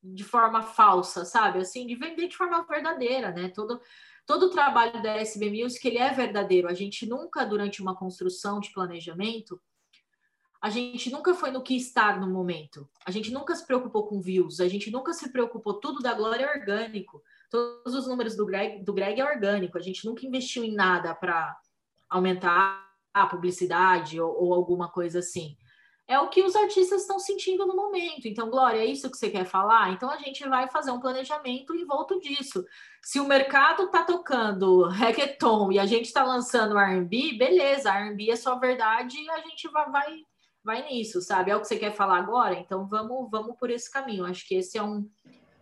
S2: de forma falsa, sabe? Assim, de vender de forma verdadeira, né? Todo, todo o trabalho da SB Music ele é verdadeiro. A gente nunca, durante uma construção de planejamento, a gente nunca foi no que estar no momento. A gente nunca se preocupou com views, a gente nunca se preocupou, tudo da Glória é orgânico. Todos os números do Greg, do Greg é orgânico. A gente nunca investiu em nada para aumentar a publicidade ou, ou, alguma coisa assim. É o que os artistas estão sentindo no momento. Então, Glória, é isso que você quer falar? Então, a gente vai fazer um planejamento em volta disso. Se o mercado está tocando reggaeton e a gente está lançando R&B, beleza, R&B é sua verdade e a gente vai, vai vai nisso, sabe? É o que você quer falar agora? Então vamos, vamos por esse caminho. Acho que esse é um,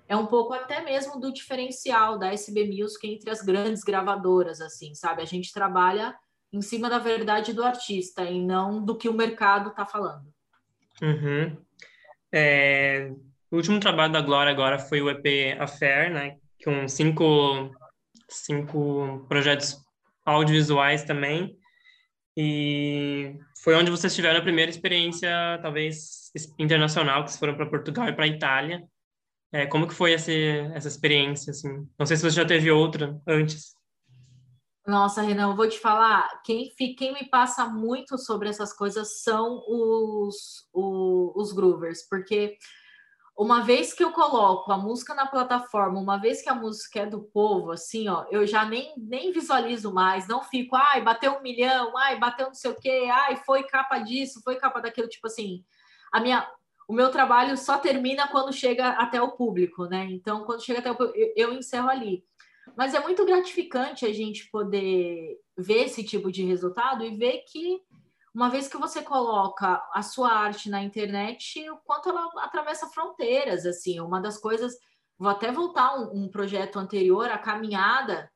S2: é um pouco até mesmo do diferencial da SB Music entre as grandes gravadoras, assim, sabe? A gente trabalha em cima da verdade do artista e não do que o mercado está falando.
S1: Uhum. É, o último trabalho da Glória agora foi o EP Affair, né? Com cinco, cinco projetos audiovisuais também. E foi onde vocês tiveram a primeira experiência, talvez, internacional, que foram para Portugal e para Itália. É, como que foi essa, essa experiência, assim? Não sei se você já teve outra antes.
S2: Nossa, Renan, eu vou te falar, quem, quem me passa muito sobre essas coisas são os, os, os groovers, porque uma vez que eu coloco a música na plataforma, uma vez que a música é do povo, assim, ó, eu já nem, nem visualizo mais, não fico, ai, bateu um milhão, ai, bateu não sei o quê, ai, foi capa disso, foi capa daquilo, tipo assim, a minha, o meu trabalho só termina quando chega até o público, né? Então, quando chega até o público, eu, eu encerro ali. Mas é muito gratificante a gente poder ver esse tipo de resultado e ver que uma vez que você coloca a sua arte na internet, o quanto ela atravessa fronteiras, assim, uma das coisas, vou até voltar um, um projeto anterior, a caminhada,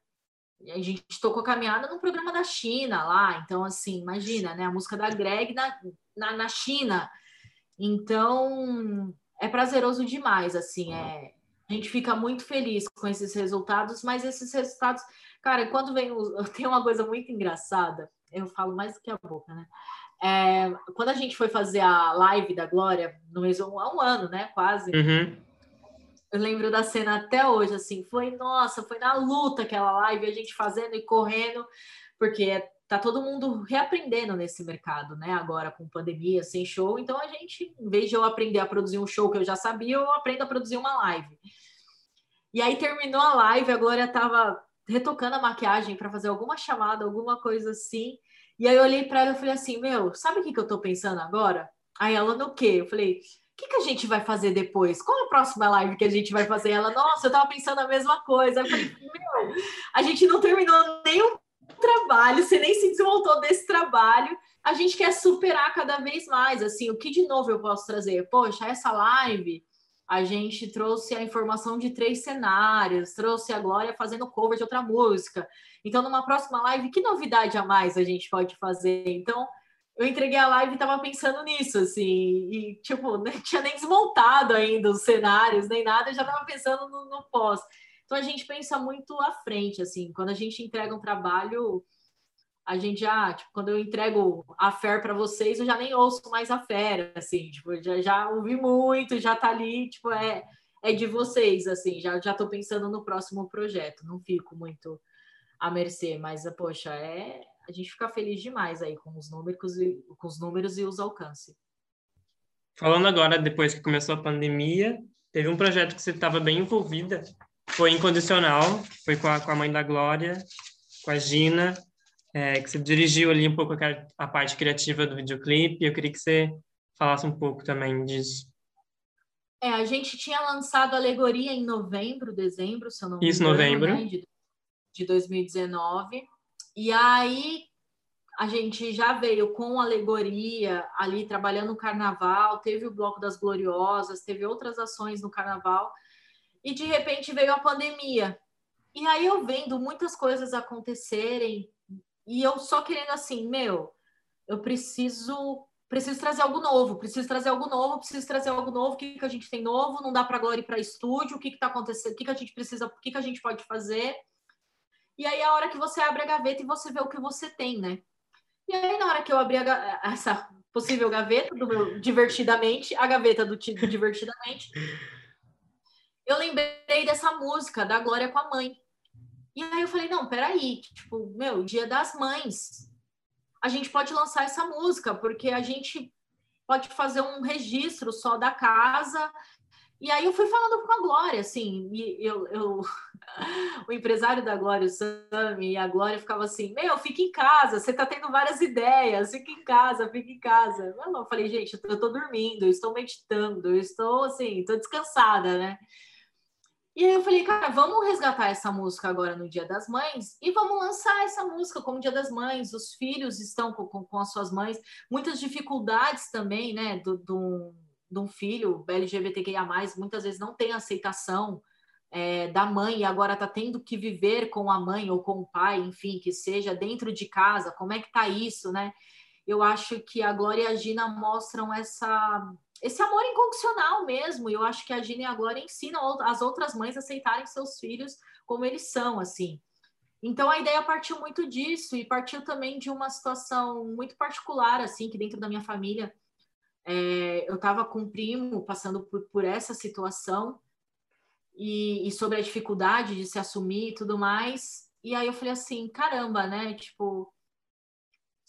S2: a gente tocou caminhada no programa da China lá, então assim, imagina, né, a música da Greg na, na, na China, então é prazeroso demais, assim, é, a gente fica muito feliz com esses resultados, mas esses resultados, cara, quando vem, o, tem uma coisa muito engraçada, eu falo mais do que a boca, né? É, quando a gente foi fazer a live da Glória, no mesmo há um ano, né? Quase.
S1: Uhum.
S2: Eu lembro da cena até hoje, assim, foi, nossa, foi na luta aquela live, a gente fazendo e correndo, porque tá todo mundo reaprendendo nesse mercado, né? Agora com pandemia, sem show, então a gente, em vez de eu aprender a produzir um show que eu já sabia, eu aprendo a produzir uma live. E aí terminou a live, a Glória tava retocando a maquiagem para fazer alguma chamada, alguma coisa assim. E aí eu olhei para ela e falei assim: Meu, sabe o que, que eu tô pensando agora? Aí ela, no quê? Eu falei: O que, que a gente vai fazer depois? Qual a próxima live que a gente vai fazer? Ela, nossa, eu tava pensando a mesma coisa. Eu falei: Meu, a gente não terminou nenhum trabalho, você nem se desmontou desse trabalho. A gente quer superar cada vez mais. Assim, o que de novo eu posso trazer? Poxa, essa live a gente trouxe a informação de três cenários, trouxe a Glória fazendo cover de outra música. Então, numa próxima live, que novidade a mais a gente pode fazer? Então, eu entreguei a live e estava pensando nisso, assim, e, tipo, não tinha nem desmontado ainda os cenários, nem nada, eu já estava pensando no, no pós. Então, a gente pensa muito à frente, assim, quando a gente entrega um trabalho a gente já, tipo, quando eu entrego a Fer para vocês, eu já nem ouço mais a Fer, assim, tipo, já, já ouvi muito, já tá ali, tipo, é, é de vocês, assim, já, já tô pensando no próximo projeto, não fico muito à mercê, mas, poxa, é, a gente fica feliz demais aí com os números e, com os números e os alcances.
S1: Falando agora, depois que começou a pandemia, teve um projeto que você estava bem envolvida, foi Incondicional, foi com a, com a Mãe da Glória, com a Gina, é, que você dirigiu ali um pouco a, a parte criativa do videoclipe. Eu queria que você falasse um pouco também disso.
S2: É, a gente tinha lançado Alegoria em novembro, dezembro, se eu não me
S1: Isso, novembro. Né,
S2: de, de 2019. E aí a gente já veio com Alegoria ali trabalhando no carnaval, teve o Bloco das Gloriosas, teve outras ações no carnaval. E de repente veio a pandemia. E aí eu vendo muitas coisas acontecerem, e eu só querendo assim, meu, eu preciso preciso trazer algo novo, preciso trazer algo novo, preciso trazer algo novo, o que, que a gente tem novo, não dá para agora ir para estúdio, o que está acontecendo, o que, que a gente precisa, o que, que a gente pode fazer. E aí a hora que você abre a gaveta e você vê o que você tem, né? E aí na hora que eu abri a, essa possível gaveta do meu Divertidamente, a gaveta do, Divertidamente, eu lembrei dessa música da Glória com a mãe. E aí eu falei, não, peraí, tipo, meu, dia das mães, a gente pode lançar essa música, porque a gente pode fazer um registro só da casa. E aí eu fui falando com a Glória, assim, e eu, eu o empresário da Glória, o Sami, e a Glória ficava assim, meu, fica em casa, você tá tendo várias ideias, fica em casa, fica em casa. Eu falei, gente, eu tô dormindo, eu estou meditando, eu estou, assim, tô descansada, né? E aí eu falei, cara, vamos resgatar essa música agora no Dia das Mães e vamos lançar essa música como Dia das Mães. Os filhos estão com, com, com as suas mães, muitas dificuldades também, né, do, do, de um filho LGBTQIA+, muitas vezes não tem aceitação é, da mãe e agora está tendo que viver com a mãe ou com o pai, enfim, que seja dentro de casa. Como é que tá isso, né? Eu acho que a Glória e a Gina mostram essa esse amor incondicional mesmo. Eu acho que a Gina e a Glória ensinam as outras mães a aceitarem seus filhos como eles são, assim. Então a ideia partiu muito disso e partiu também de uma situação muito particular, assim, que dentro da minha família é, eu estava com um primo passando por, por essa situação e, e sobre a dificuldade de se assumir e tudo mais. E aí eu falei assim, caramba, né? Tipo,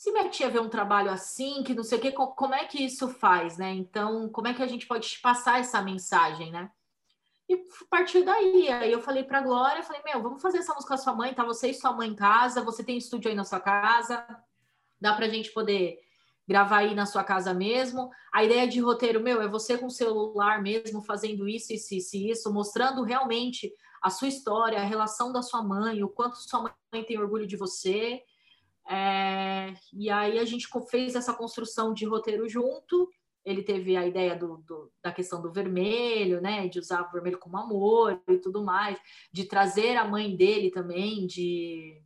S2: se minha tia vê um trabalho assim, que não sei o quê, como é que isso faz, né? Então, como é que a gente pode passar essa mensagem, né? E partiu daí. Aí eu falei pra Glória, falei, meu, vamos fazer essa música com a sua mãe, tá você e sua mãe em casa, você tem estúdio aí na sua casa, dá pra gente poder gravar aí na sua casa mesmo. A ideia de roteiro, meu, é você com o celular mesmo, fazendo isso, isso, isso, isso, mostrando realmente a sua história, a relação da sua mãe, o quanto sua mãe tem orgulho de você. É... e aí a gente fez essa construção de roteiro junto. Ele teve a ideia do, do, da questão do vermelho, né? De usar o vermelho como amor e tudo mais, de trazer a mãe dele também, de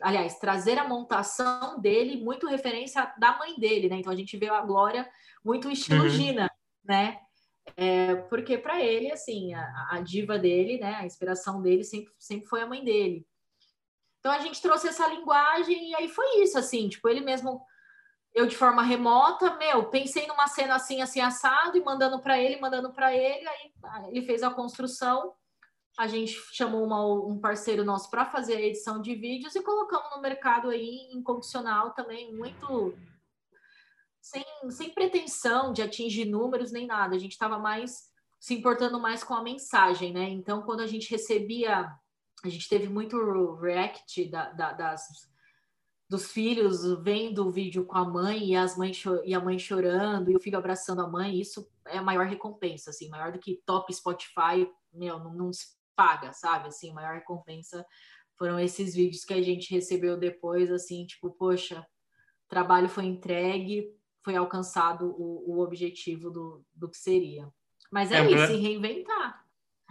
S2: aliás, trazer a montação dele muito referência da mãe dele, né? Então a gente vê a Glória muito estilo uhum. Gina, né? É, porque para ele, assim, a, a, diva dele, né? A inspiração dele sempre, sempre foi a mãe dele. Então a gente trouxe essa linguagem e aí foi isso, assim, tipo, ele mesmo, eu de forma remota, meu, pensei numa cena assim, assim, assado e mandando para ele, mandando para ele, aí ele fez a construção a gente chamou uma, um parceiro nosso para fazer a edição de vídeos e colocamos no mercado aí incondicional também, muito sem, sem pretensão de atingir números nem nada. A gente estava mais se importando mais com a mensagem, né? Então, quando a gente recebia, a gente teve muito react da, da, das, dos filhos vendo o vídeo com a mãe e, as mães e a mãe chorando e o filho abraçando a mãe, isso é a maior recompensa, assim, maior do que top Spotify, meu, não, não se paga, sabe? Assim, a maior recompensa foram esses vídeos que a gente recebeu depois, assim, tipo, poxa, o trabalho foi entregue, foi alcançado o, o objetivo do, do que seria. Mas é, é isso, se reinventar.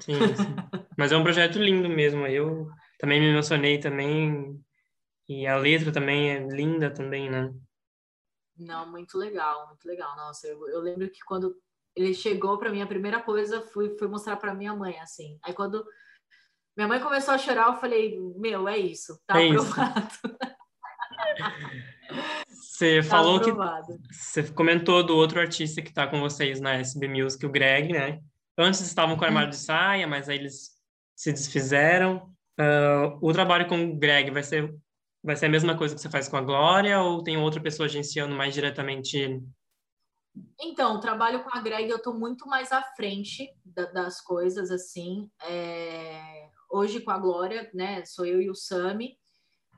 S1: Sim, sim. Mas é um projeto lindo mesmo. Eu também me emocionei também. E a letra também é linda também, né?
S2: Não, muito legal, muito legal. Nossa, eu, eu lembro que quando ele chegou para mim, a primeira coisa fui, fui mostrar para minha mãe, assim. Aí quando minha mãe começou a chorar, eu falei, meu, é isso, tá é aprovado.
S1: Você tá falou aprovado. que você comentou do outro artista que está com vocês na SB Music, o Greg, né? Antes estavam com o armário hum. de saia, mas aí eles se desfizeram. Uh, o trabalho com o Greg vai ser vai ser a mesma coisa que você faz com a Glória ou tem outra pessoa agenciando mais diretamente
S2: então, o trabalho com a Greg, eu estou muito mais à frente da, das coisas, assim. É... Hoje, com a Glória, né, sou eu e o Sami.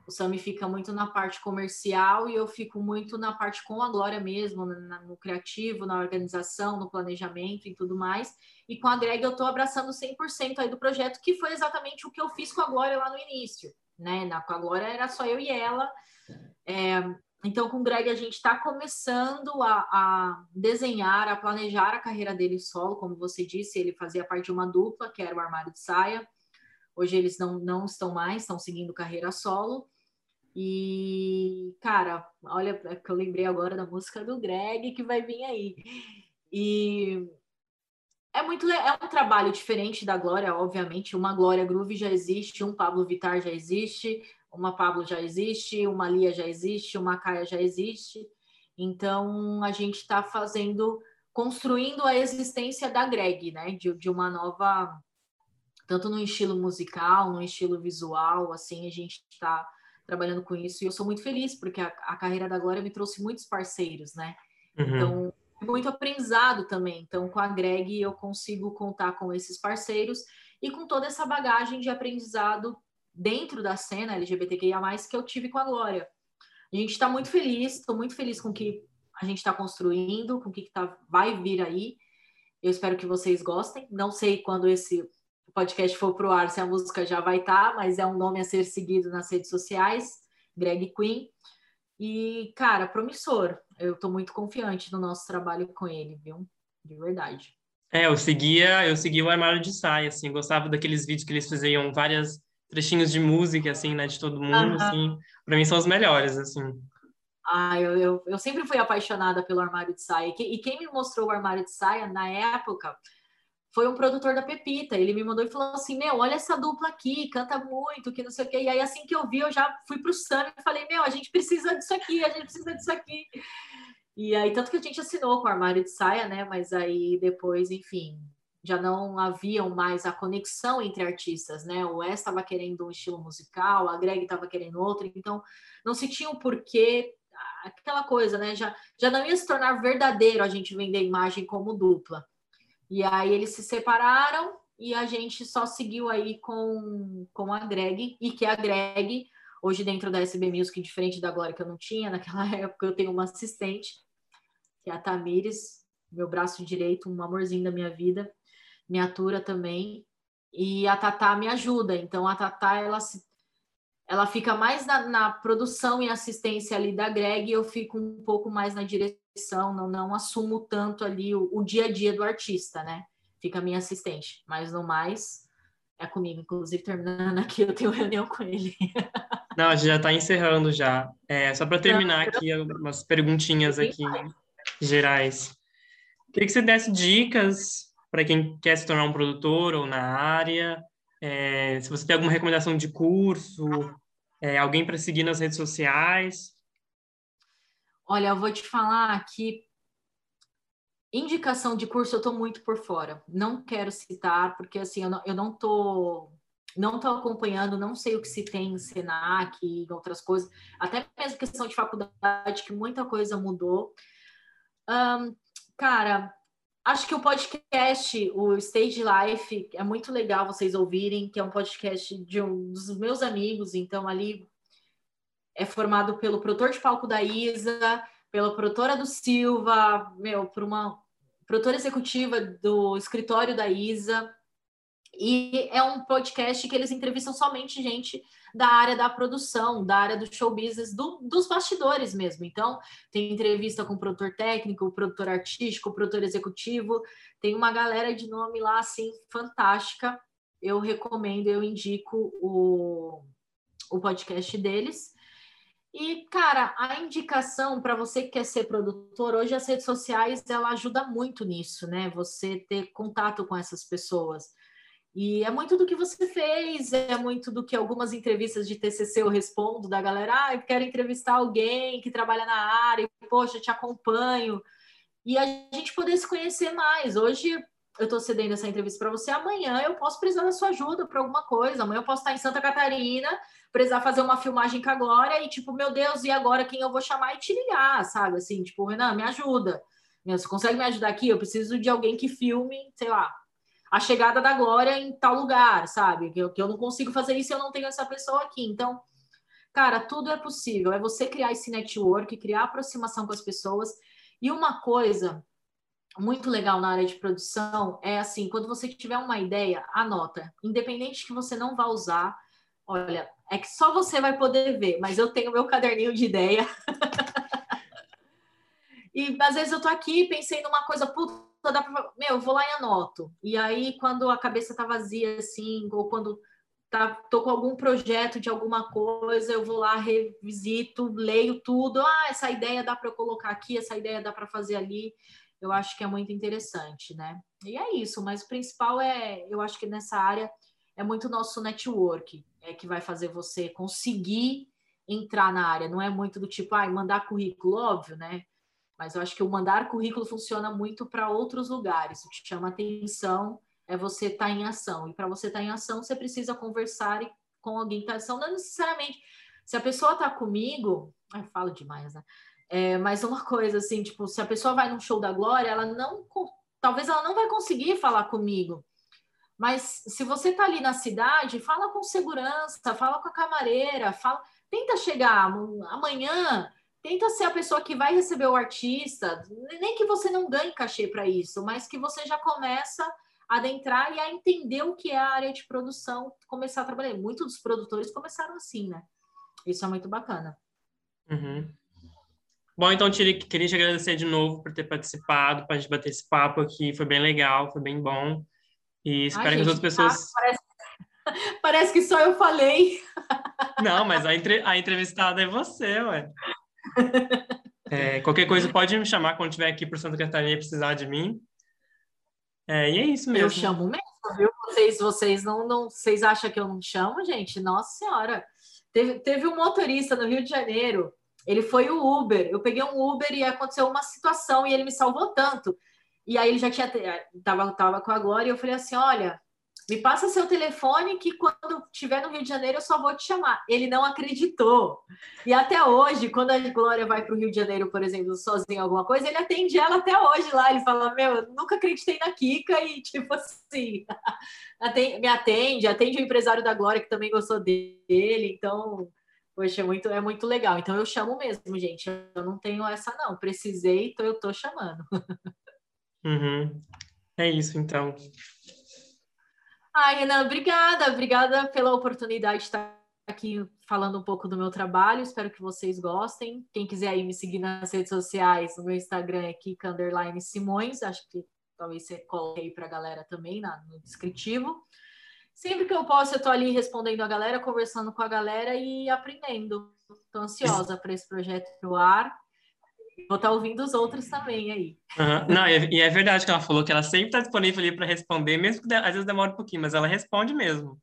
S2: O Sami fica muito na parte comercial e eu fico muito na parte com a Glória mesmo, no, no criativo, na organização, no planejamento e tudo mais. E com a Greg, eu estou abraçando 100% aí do projeto, que foi exatamente o que eu fiz com a Glória lá no início. Né? Na, com a Glória era só eu e ela. É, então, com o Greg, a gente está começando a, a, desenhar, a planejar a carreira dele solo. Como você disse, ele fazia parte de uma dupla, que era o Armário de Saia. Hoje eles não, não estão mais, estão seguindo carreira solo. E, cara, olha, que eu lembrei agora da música do Greg que vai vir aí. E é muito é um trabalho diferente da Glória, obviamente. Uma Glória Groove já existe, um Pablo Vitar já existe, uma Pablo já existe, uma Lia já existe, uma Caia já existe. Então a gente está fazendo, construindo a existência da Greg, né? De, de uma nova, tanto no estilo musical, no estilo visual, assim, a gente está trabalhando com isso e eu sou muito feliz porque a, a carreira da Glória me trouxe muitos parceiros, né? Uhum. Então muito aprendizado também. Então com a Greg eu consigo contar com esses parceiros e com toda essa bagagem de aprendizado dentro da cena LGBTQIA+, que eu tive com a Glória. A gente está muito feliz, estou muito feliz com o que a gente está construindo, com o que, que tá, vai vir aí. Eu espero que vocês gostem. Não sei quando esse podcast for pro ar se a música já vai estar, tá, mas é um nome a ser seguido nas redes sociais, Greg Queen. E, cara, promissor. Eu estou muito confiante no nosso trabalho com ele, viu? De verdade.
S1: É, eu seguia, eu seguia o armário de saia, assim, gostava daqueles vídeos que eles faziam várias trechinhos de música, assim, né, de todo mundo, assim, para mim são os melhores, assim.
S2: Ah, eu, eu, eu, sempre fui apaixonada pelo armário de saia. E quem me mostrou o armário de saia na época foi um produtor da Pepita. Ele me mandou e falou assim: Meu, olha essa dupla aqui, canta muito, que não sei o quê. E aí, assim que eu vi, eu já fui pro Sam e falei: Meu, a gente precisa disso aqui, a gente precisa disso aqui. E aí, tanto que a gente assinou com o armário de saia, né? Mas aí depois, enfim, já não haviam mais a conexão entre artistas, né? O Wes estava querendo um estilo musical, a Greg estava querendo outro, então não se tinha o porquê, aquela coisa, né? Já, já não ia se tornar verdadeiro a gente vender imagem como dupla. E aí eles se separaram e a gente só seguiu aí com, com a Greg, e que a Greg, hoje dentro da SB Music, diferente da Glória que eu não tinha, naquela época eu tenho uma assistente, que é a Tamires, meu braço direito, um amorzinho da minha vida, me atura também. E a Tatá me ajuda. Então a Tatá ela ela fica mais na, na, produção e assistência ali da Greg, e eu fico um pouco mais na direção, não, não assumo tanto ali o, o dia a dia do artista, né? Fica a minha assistente, mas no mais é comigo. Inclusive, terminando aqui, eu tenho reunião com ele.
S1: Não, a gente já está encerrando já. É, só para terminar aqui, algumas perguntinhas aqui gerais. Queria que você desse dicas para quem quer se tornar um produtor ou na área. É, se você tem alguma recomendação de curso, é, alguém para seguir nas redes sociais.
S2: Olha, eu vou te falar que indicação de curso eu estou muito por fora. Não quero citar, porque assim, eu não, eu não tô não estou acompanhando, não sei o que se tem em Senac e outras coisas, até mesmo questão de faculdade, que muita coisa mudou. Um, cara, Acho que o podcast, o Stage Life, é muito legal vocês ouvirem, que é um podcast de um dos meus amigos, então ali é formado pelo produtor de palco da Isa, pela produtora do Silva, meu, por uma produtora executiva do escritório da Isa. E é um podcast que eles entrevistam somente gente da área da produção, da área do show business, do, dos bastidores mesmo. Então, tem entrevista com o produtor técnico, o produtor artístico, o produtor executivo, tem uma galera de nome lá, assim, fantástica. Eu recomendo, eu indico o, o podcast deles. E, cara, a indicação para você que quer ser produtor, hoje as redes sociais, ela ajuda muito nisso, né? Você ter contato com essas pessoas. E é muito do que você fez, é muito do que algumas entrevistas de TCC eu respondo da galera, ah, eu quero entrevistar alguém que trabalha na área, poxa, te acompanho. E a gente poder se conhecer mais. Hoje eu estou cedendo essa entrevista para você, amanhã eu posso precisar da sua ajuda para alguma coisa, amanhã eu posso estar em Santa Catarina, precisar fazer uma filmagem com a Glória e tipo, meu Deus, e agora quem eu vou chamar e te ligar, sabe? Assim, tipo, Renan, me ajuda. Você consegue me ajudar aqui? Eu preciso de alguém que filme, sei lá, a chegada da glória em tal lugar, sabe? Que eu, que eu não consigo fazer isso, eu não tenho essa pessoa aqui. Então, cara, tudo é possível. É você criar esse network, criar aproximação com as pessoas. E uma coisa muito legal na área de produção é assim, quando você tiver uma ideia, anota. Independente que você não vá usar, olha, é que só você vai poder ver, mas eu tenho meu caderninho de ideia. e às vezes eu tô aqui pensei numa coisa, puta, dá pra, meu, vou lá e anoto. E aí, quando a cabeça tá vazia, assim, ou quando tá, tô com algum projeto de alguma coisa, eu vou lá, revisito, leio tudo. Ah, essa ideia dá para eu colocar aqui, essa ideia dá para fazer ali. Eu acho que é muito interessante, né? E é isso, mas o principal é, eu acho que nessa área é muito nosso network, é que vai fazer você conseguir entrar na área. Não é muito do tipo, ah, mandar currículo, óbvio, né? Mas eu acho que o mandar currículo funciona muito para outros lugares. O que chama atenção é você estar tá em ação. E para você estar tá em ação, você precisa conversar com alguém que está em ação. Não necessariamente. Se a pessoa está comigo. eu falo demais, né? É, mas uma coisa assim, tipo, se a pessoa vai num show da Glória, ela não. Talvez ela não vai conseguir falar comigo. Mas se você está ali na cidade, fala com segurança, fala com a camareira, fala, tenta chegar amanhã tenta ser a pessoa que vai receber o artista, nem que você não ganhe cachê para isso, mas que você já começa a adentrar e a entender o que é a área de produção, começar a trabalhar. Muitos dos produtores começaram assim, né? Isso é muito bacana.
S1: Uhum. Bom, então, Tiri, queria te agradecer de novo por ter participado, para a gente bater esse papo aqui. Foi bem legal, foi bem bom. E espero Ai, que as outras pessoas.
S2: Tá, parece... parece que só eu falei.
S1: Não, mas a, entre... a entrevistada é você, ué. É, qualquer coisa pode me chamar quando estiver aqui por Santa Catarina e precisar de mim. É, e é isso mesmo.
S2: Eu chamo mesmo, viu? Vocês, vocês não, não, vocês acham que eu não chamo, gente? Nossa Senhora. Teve, teve um motorista no Rio de Janeiro, ele foi o Uber. Eu peguei um Uber e aconteceu uma situação e ele me salvou tanto. E aí ele já tinha tava, tava com a Glória e eu falei assim: olha, me passa seu telefone que quando estiver no Rio de Janeiro eu só vou te chamar. Ele não acreditou. E até hoje, quando a Glória vai para o Rio de Janeiro, por exemplo, sozinha alguma coisa, ele atende ela até hoje lá. Ele fala: Meu, eu nunca acreditei na Kika e tipo assim, me atende, atende o empresário da Glória que também gostou dele. Então, poxa, é muito, é muito legal. Então eu chamo mesmo, gente. Eu não tenho essa, não. Precisei, então eu tô chamando.
S1: Uhum. É isso, então.
S2: Ai, Renan, obrigada, obrigada pela oportunidade de estar aqui falando um pouco do meu trabalho. Espero que vocês gostem. Quem quiser aí me seguir nas redes sociais, no meu Instagram é Kika Simões. Acho que talvez você coloque aí para a galera também na, no descritivo. Sempre que eu posso, eu estou ali respondendo a galera, conversando com a galera e aprendendo. Estou ansiosa para esse projeto pro ar. Vou estar tá ouvindo os outros também aí.
S1: Uhum. Não, e é verdade que ela falou que ela sempre está disponível ali para responder, mesmo que às vezes demore um pouquinho, mas ela responde mesmo.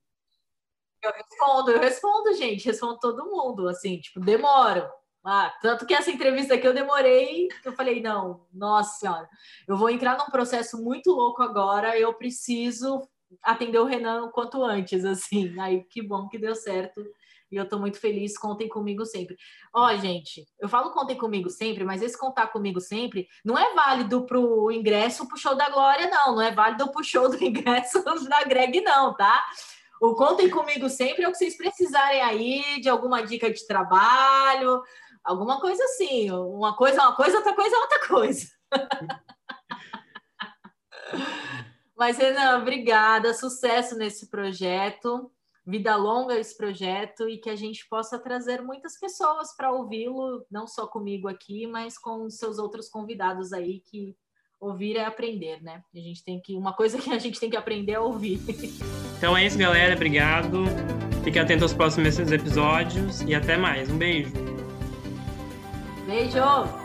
S2: Eu respondo, eu respondo, gente, respondo todo mundo, assim, tipo, demoro. Ah, tanto que essa entrevista aqui eu demorei, eu falei, não, nossa senhora, eu vou entrar num processo muito louco agora, eu preciso atender o Renan o quanto antes, assim. Aí que bom que deu certo e eu estou muito feliz. Contem comigo sempre. Ó, gente, eu falo contem comigo sempre, mas esse contar comigo sempre não é válido para o ingresso para o show da Glória, não. Não é válido para o show do ingresso da Greg, não, tá? O contem comigo sempre é o que vocês precisarem aí de alguma dica de trabalho, alguma coisa assim. Uma coisa é uma coisa, outra coisa é outra coisa. Mas, Renan, obrigada. Sucesso nesse projeto vida longa esse projeto e que a gente possa trazer muitas pessoas para ouvi-lo, não só comigo aqui, mas com seus outros convidados aí que ouvir é aprender, né? A gente tem que uma coisa que a gente tem que aprender é ouvir.
S1: Então é isso, galera. Obrigado. Fique atento aos próximos episódios e até mais. Um beijo.
S2: Beijo.